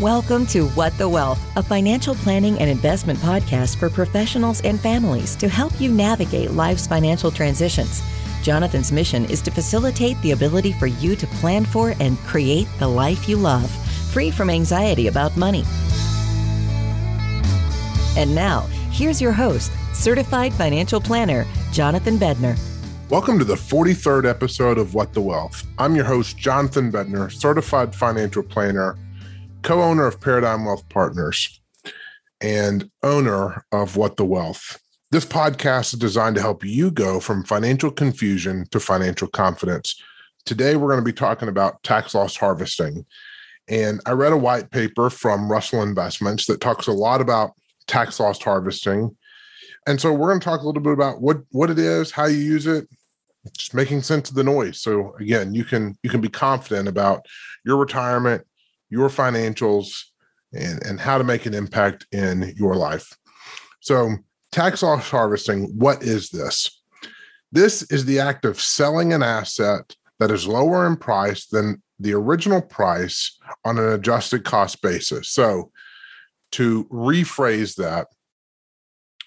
Welcome to What the Wealth, a financial planning and investment podcast for professionals and families to help you navigate life's financial transitions. Jonathan's mission is to facilitate the ability for you to plan for and create the life you love, free from anxiety about money. And now, here's your host, certified financial planner, Jonathan Bednar. Welcome to the 43rd episode of What the Wealth. I'm your host, Jonathan Bednar, certified financial planner co owner of Paradigm Wealth Partners and owner of What the Wealth. This podcast is designed to help you go from financial confusion to financial confidence. Today, we're going to be talking about tax loss harvesting. And I read a white paper from Russell Investments that talks a lot about tax loss harvesting. And so we're going to talk a little bit about what, what it is, how you use it, just making sense of the noise. So again, you can you can be confident about your retirement your financials and, and how to make an impact in your life. So, tax loss harvesting, what is this? This is the act of selling an asset that is lower in price than the original price on an adjusted cost basis. So, to rephrase that,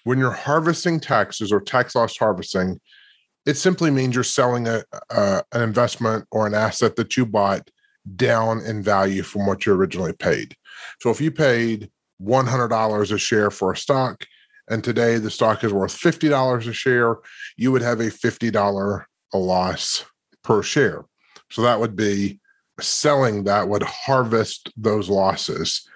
when you're harvesting taxes or tax loss harvesting, it simply means you're selling a, a, an investment or an asset that you bought down in value from what you originally paid. So if you paid $100 a share for a stock and today the stock is worth $50 a share, you would have a $50 a loss per share. So that would be selling that would harvest those losses.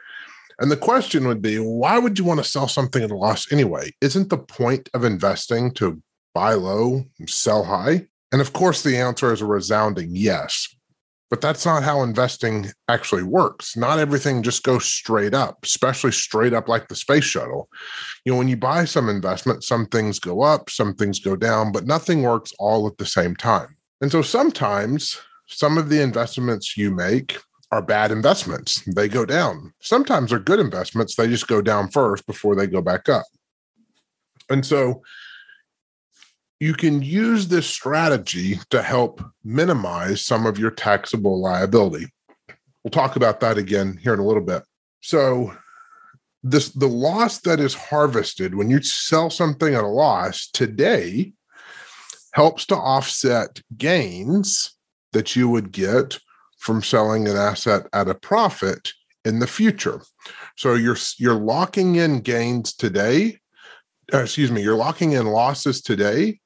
And the question would be why would you want to sell something at a loss anyway? Isn't the point of investing to buy low, sell high? And of course, the answer is a resounding yes. But that's not how investing actually works. Not everything just goes straight up, especially straight up like the space shuttle. You know, when you buy some investment, some things go up, some things go down, but nothing works all at the same time. And so sometimes some of the investments you make are bad investments. They go down. Sometimes they're good investments. They just go down first before they go back up. And so you can use this strategy to help minimize some of your taxable liability. We'll talk about that again here in a little bit. So, this the loss that is harvested when you sell something at a loss today helps to offset gains that you would get from selling an asset at a profit in the future. So you're you're locking in gains today, uh, excuse me, you're locking in losses today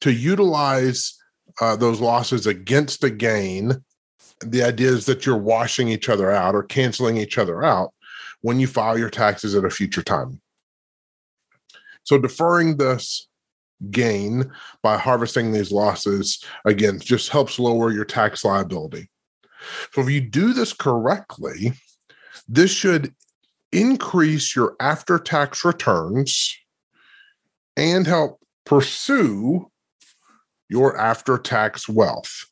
to utilize uh, those losses against a gain. The idea is that you're washing each other out or canceling each other out when you file your taxes at a future time. So deferring this gain by harvesting these losses again just helps lower your tax liability. So if you do this correctly, this should increase your after tax returns and help pursue your after tax wealth.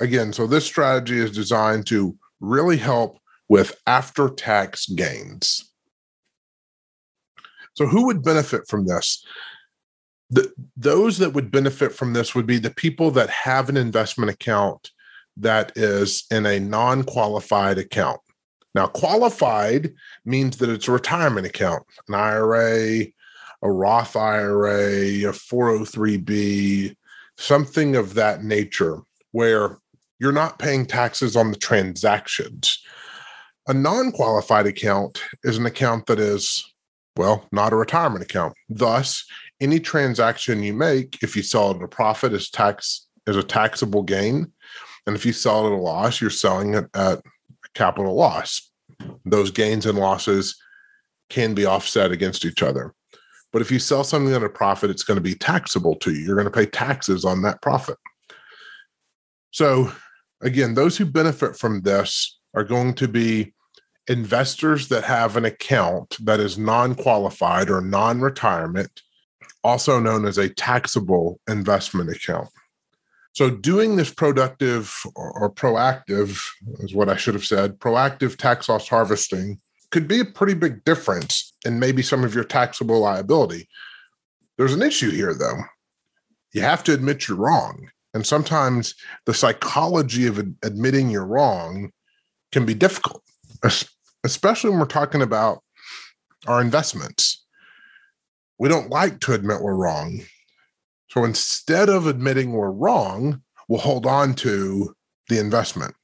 Again, so this strategy is designed to really help with after tax gains. So, who would benefit from this? The, those that would benefit from this would be the people that have an investment account that is in a non qualified account. Now, qualified means that it's a retirement account, an IRA, a Roth IRA, a 403B, something of that nature where you're not paying taxes on the transactions. A non qualified account is an account that is, well, not a retirement account. Thus, any transaction you make, if you sell it at a profit, is tax is a taxable gain. And if you sell it at a loss, you're selling it at a capital loss. Those gains and losses can be offset against each other. But if you sell something at a profit, it's going to be taxable to you. You're going to pay taxes on that profit. So, again, those who benefit from this are going to be investors that have an account that is non qualified or non retirement, also known as a taxable investment account. So, doing this productive or, proactive is what I should have said proactive tax loss harvesting could be a pretty big difference in maybe some of your taxable liability. There's an issue here, though. You have to admit you're wrong. And sometimes the psychology of admitting you're wrong can be difficult, especially when we're talking about our investments. We don't like to admit we're wrong. So instead of admitting we're wrong, we'll hold on to the investment.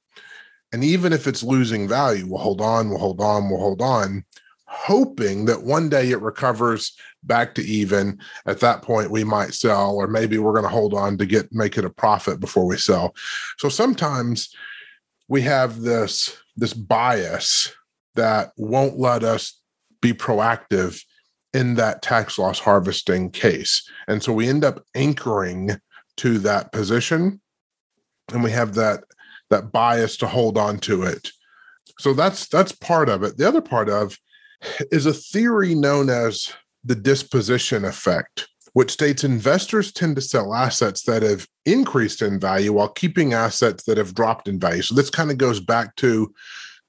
And even if it's losing value, we'll hold on, we'll hold on, we'll hold on, hoping that one day it recovers back to even. At that point, we might sell, or maybe we're going to hold on to get make it a profit before we sell. So sometimes we have this this bias that won't let us be proactive in that tax loss harvesting case. And so we end up anchoring to that position and we have that that bias to hold on to it. So that's that's part of it. The other part of is a theory known as the disposition effect, which states investors tend to sell assets that have increased in value while keeping assets that have dropped in value. So this kind of goes back to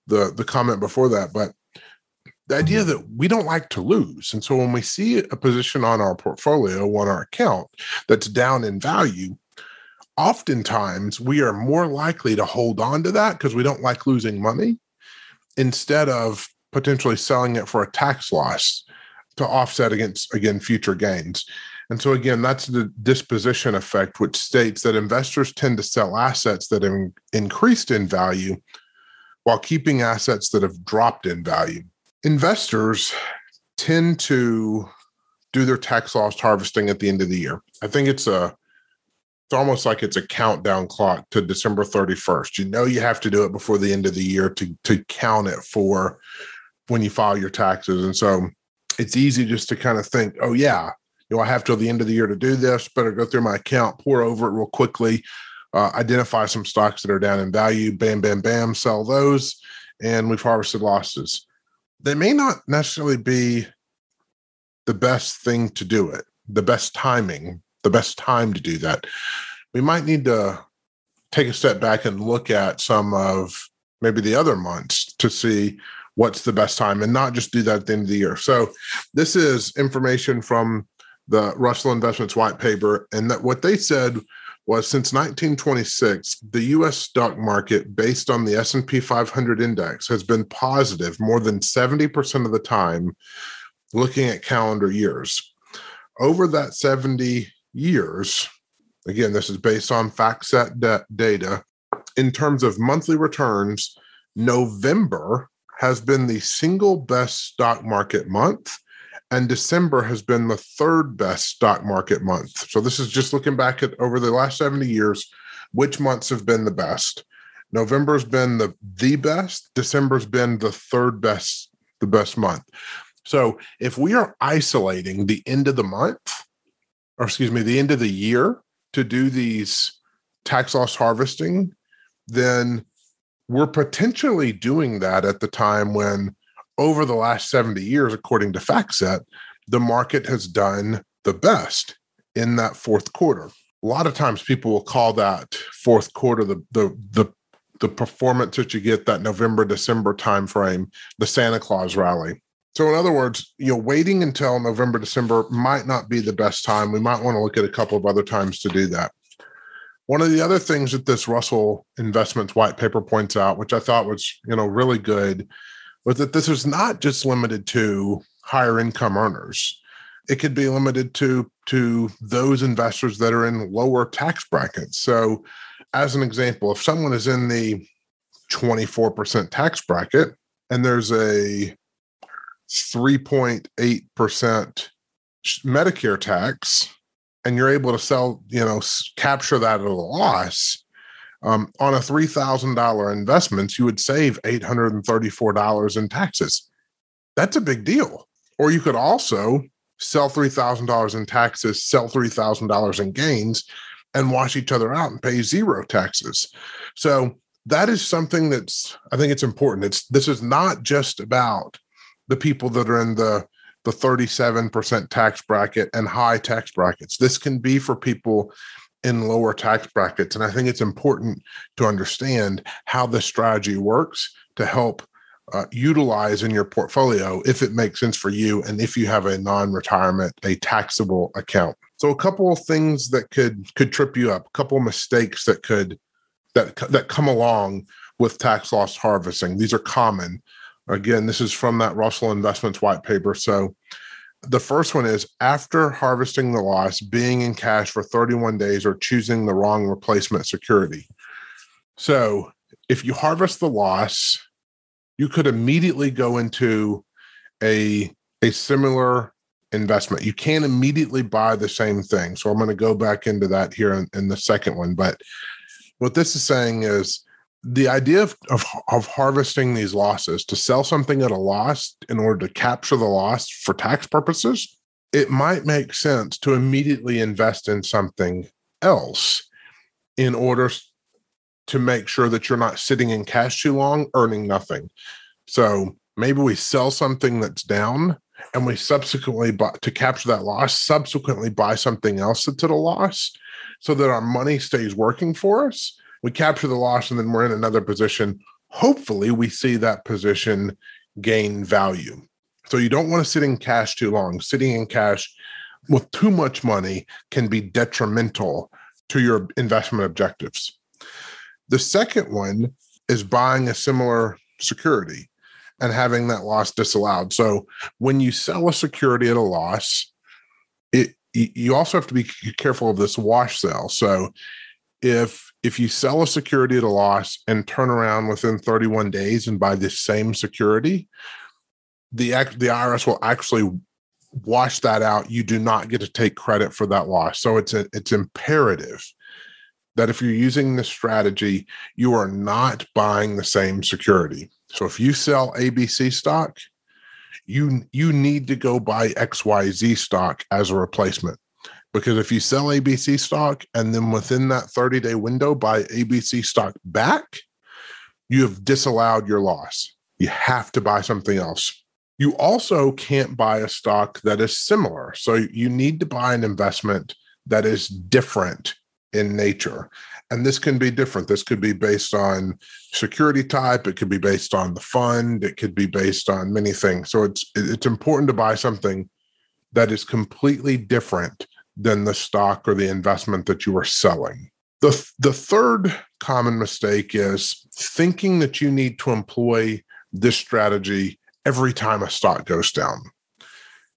the the comment before that, but the idea that we don't like to lose. And so when we see a position on our portfolio, on our account that's down in value, oftentimes we are more likely to hold on to that because we don't like losing money instead of potentially selling it for a tax loss to offset against again future gains. And so again, that's the disposition effect, which states that investors tend to sell assets that have increased in value while keeping assets that have dropped in value. Investors tend to do their tax loss harvesting at the end of the year. I think it's a it's almost like it's a countdown clock to December 31st. You know you have to do it before the end of the year to to count it for when you file your taxes. And so it's easy just to kind of think, oh yeah, you know, I have till the end of the year to do this. Better go through my account, pour over it real quickly, uh, identify some stocks that are down in value, bam, bam, bam, sell those, and we've harvested losses. They may not necessarily be the best thing to do it, the best timing, the best time to do that. We might need to take a step back and look at some of maybe the other months to see what's the best time and not just do that at the end of the year. So, this is information from the Russell Investments white paper, and that what they said was since 1926 the US stock market based on the S&P 500 index has been positive more than 70% of the time looking at calendar years over that 70 years again this is based on FactSet de- data in terms of monthly returns November has been the single best stock market month and December has been the third best stock market month. So this is just looking back at over the last 70 years, which months have been the best. November's been the the best, December's been the third best the best month. So if we are isolating the end of the month, or excuse me, the end of the year to do these tax loss harvesting, then we're potentially doing that at the time when over the last 70 years, according to FactSet, the market has done the best in that fourth quarter. A lot of times people will call that fourth quarter the the the the performance that you get that November December timeframe, the Santa Claus rally. So in other words, you know, waiting until November December might not be the best time. We might want to look at a couple of other times to do that. One of the other things that this Russell Investments white paper points out, which I thought was, you know, really good, was that this is not just limited to higher income earners. It could be limited to to those investors that are in lower tax brackets. So, as an example, if someone is in the 24% tax bracket and there's a 3.8% Medicare tax, and you're able to sell, you know, capture that at a loss, um, on a $3,000 investment, you would save $834 in taxes. That's a big deal. Or you could also sell $3,000 in taxes, sell $3,000 in gains, and wash each other out and pay zero taxes. So that is something that's, I think it's important. It's this is not just about the people that are in the the 37% tax bracket and high tax brackets. This can be for people in lower tax brackets. And I think it's important to understand how this strategy works to help uh, utilize in your portfolio if it makes sense for you and if you have a non-retirement a taxable account so a couple of things that could could trip you up a couple of mistakes that could that that come along with tax loss harvesting these are common Again, this is from that Russell Investments white paper. So the first one is after harvesting the loss, being in cash for 31 days or choosing the wrong replacement security. So if you harvest the loss, you could immediately go into a a similar investment. You can't immediately buy the same thing. So I'm going to go back into that here in, in the second one. But what this is saying is the idea of, of, of harvesting these losses to sell something at a loss in order to capture the loss for tax purposes, it might make sense to immediately invest in something else in order to make sure that you're not sitting in cash too long, earning nothing. So maybe we sell something that's down and we subsequently buy to capture that loss, subsequently buy something else that's at a loss so that our money stays working for us. We capture the loss and then we're in another position. Hopefully, we see that position gain value. So you don't want to sit in cash too long. Sitting in cash with too much money can be detrimental to your investment objectives. The second one is buying a similar security and having that loss disallowed. So when you sell a security at a loss, it you also have to be careful of this wash sale. So if if you sell a security at a loss and turn around within 31 days and buy the same security, the the IRS will actually wash that out. You do not get to take credit for that loss. So it's a, it's imperative that if you're using this strategy, you are not buying the same security. So if you sell ABC stock, you you need to go buy XYZ stock as a replacement. Because if you sell ABC stock and then within that 30 day window buy ABC stock back, you have disallowed your loss. You have to buy something else. You also can't buy a stock that is similar. So you need to buy an investment that is different in nature. And this can be different. This could be based on security type. It could be based on the fund. It could be based on many things. So it's it's important to buy something that is completely different than the stock or the investment that you are selling. The, the third common mistake is thinking that you need to employ this strategy every time a stock goes down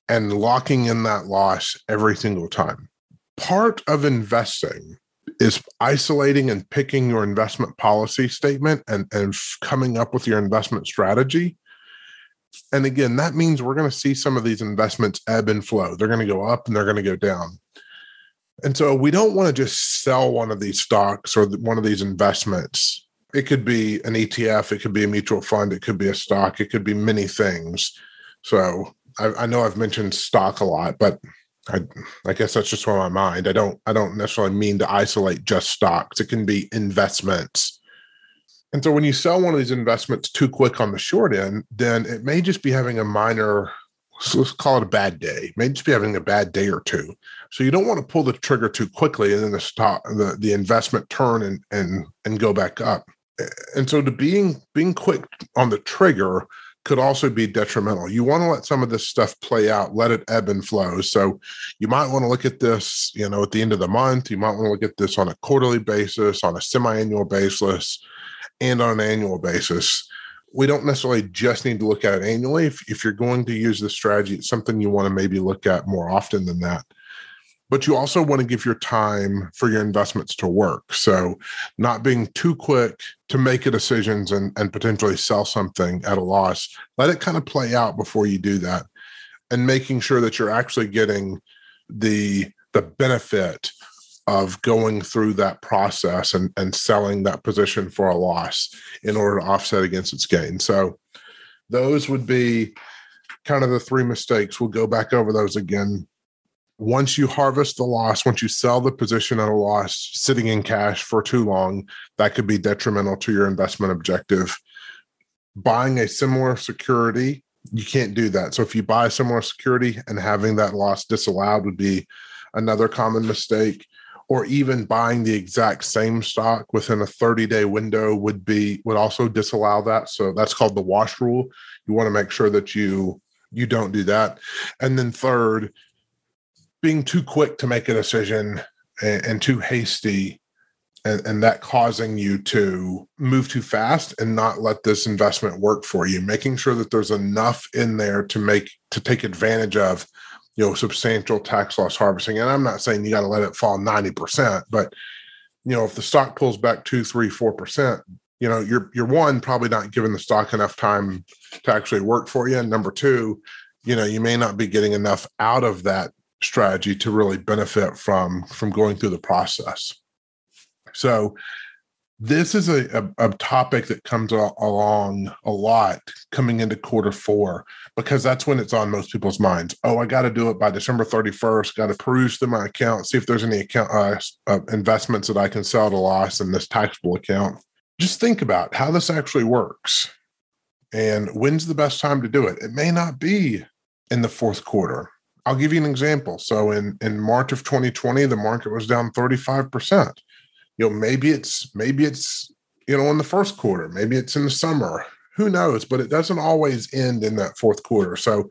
and locking in that loss every single time. Part of investing is isolating and picking your investment policy statement and, and coming up with your investment strategy. And again, that means we're going to see some of these investments ebb and flow. They're going to go up and they're going to go down. And so we don't want to just sell one of these stocks or one of these investments. It could be an ETF, it could be a mutual fund, it could be a stock, it could be many things. So I, I know I've mentioned stock a lot, but I, I guess that's just on my mind. I don't I don't necessarily mean to isolate just stocks. It can be investments. And so when you sell one of these investments too quick on the short end, then it may just be having a minor, let's call it a bad day. It may just be having a bad day or two. So you don't want to pull the trigger too quickly and then the stock the, the investment turn and and and go back up. And so to being being quick on the trigger could also be detrimental. You want to let some of this stuff play out, let it ebb and flow. So you might want to look at this, you know, at the end of the month. You might want to look at this on a quarterly basis, on a semi-annual basis, and on an annual basis. We don't necessarily just need to look at it annually. If, if you're going to use this strategy, it's something you want to maybe look at more often than that but you also want to give your time for your investments to work. So, not being too quick to make decisions and, and potentially sell something at a loss. Let it kind of play out before you do that, and making sure that you're actually getting the the benefit of going through that process and, and selling that position for a loss in order to offset against its gain. So, those would be kind of the three mistakes. We'll go back over those again once you harvest the loss, once you sell the position at a loss, sitting in cash for too long, that could be detrimental to your investment objective. Buying a similar security, you can't do that. So if you buy a similar security and having that loss disallowed would be another common mistake. Or even buying the exact same stock within a 30 day window would be would also disallow that. So that's called the wash rule. You want to make sure that you you don't do that. And then third, being too quick to make a decision and, and too hasty and, and that causing you to move too fast and not let this investment work for you making sure that there's enough in there to make to take advantage of you know substantial tax loss harvesting. And i'm not saying you got to let it fall 90% but you know if the stock pulls back two three four percent you know you're you're one probably not giving the stock enough time to actually work for you. And number two you know you may not be getting enough out of that strategy to really benefit from from going through the process. So this is a, a, a, topic that comes along a lot coming into quarter four because that's when it's on most people's minds. Oh, I got to do it by December 31st. Got to peruse through my account, see if there's any account uh, uh, investments that I can sell to loss in this taxable account. Just think about how this actually works and when's the best time to do it. It may not be in the fourth quarter. I'll give you an example. So in in March of 2020, the market was down 35 percent you know maybe it's maybe it's you know in the first quarter maybe it's in the summer who knows? But it doesn't always end in that fourth quarter. So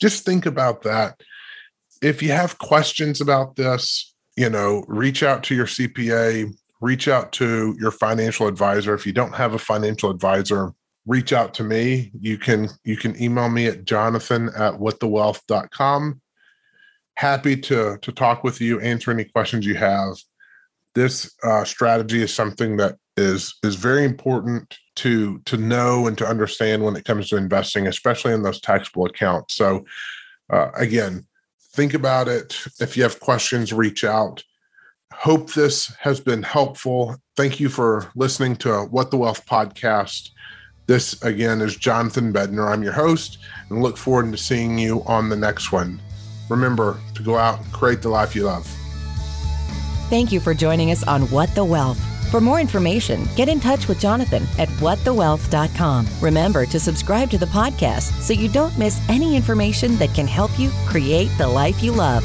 just think about that. If you have questions about this you know reach out to your cpa reach out to your financial advisor. If you don't have a financial advisor reach out to me. You can you can email me at jonathan at whatthewealth.com happy to to talk with you answer any questions you have this uh, strategy is something that is is very important to to know and to understand when it comes to investing, especially in those taxable accounts. So, uh, again, think about it. If you have questions, reach out. Hope this has been helpful. Thank you for listening to What the Wealth podcast. This again is Jonathan Bednar. I'm your host and look forward to seeing you on the next one. Remember to go out and create the life you love. Thank you for joining us on What the Wealth. For more information, get in touch with Jonathan at whatthewealth.com. Remember to subscribe to the podcast so you don't miss any information that can help you create the life you love.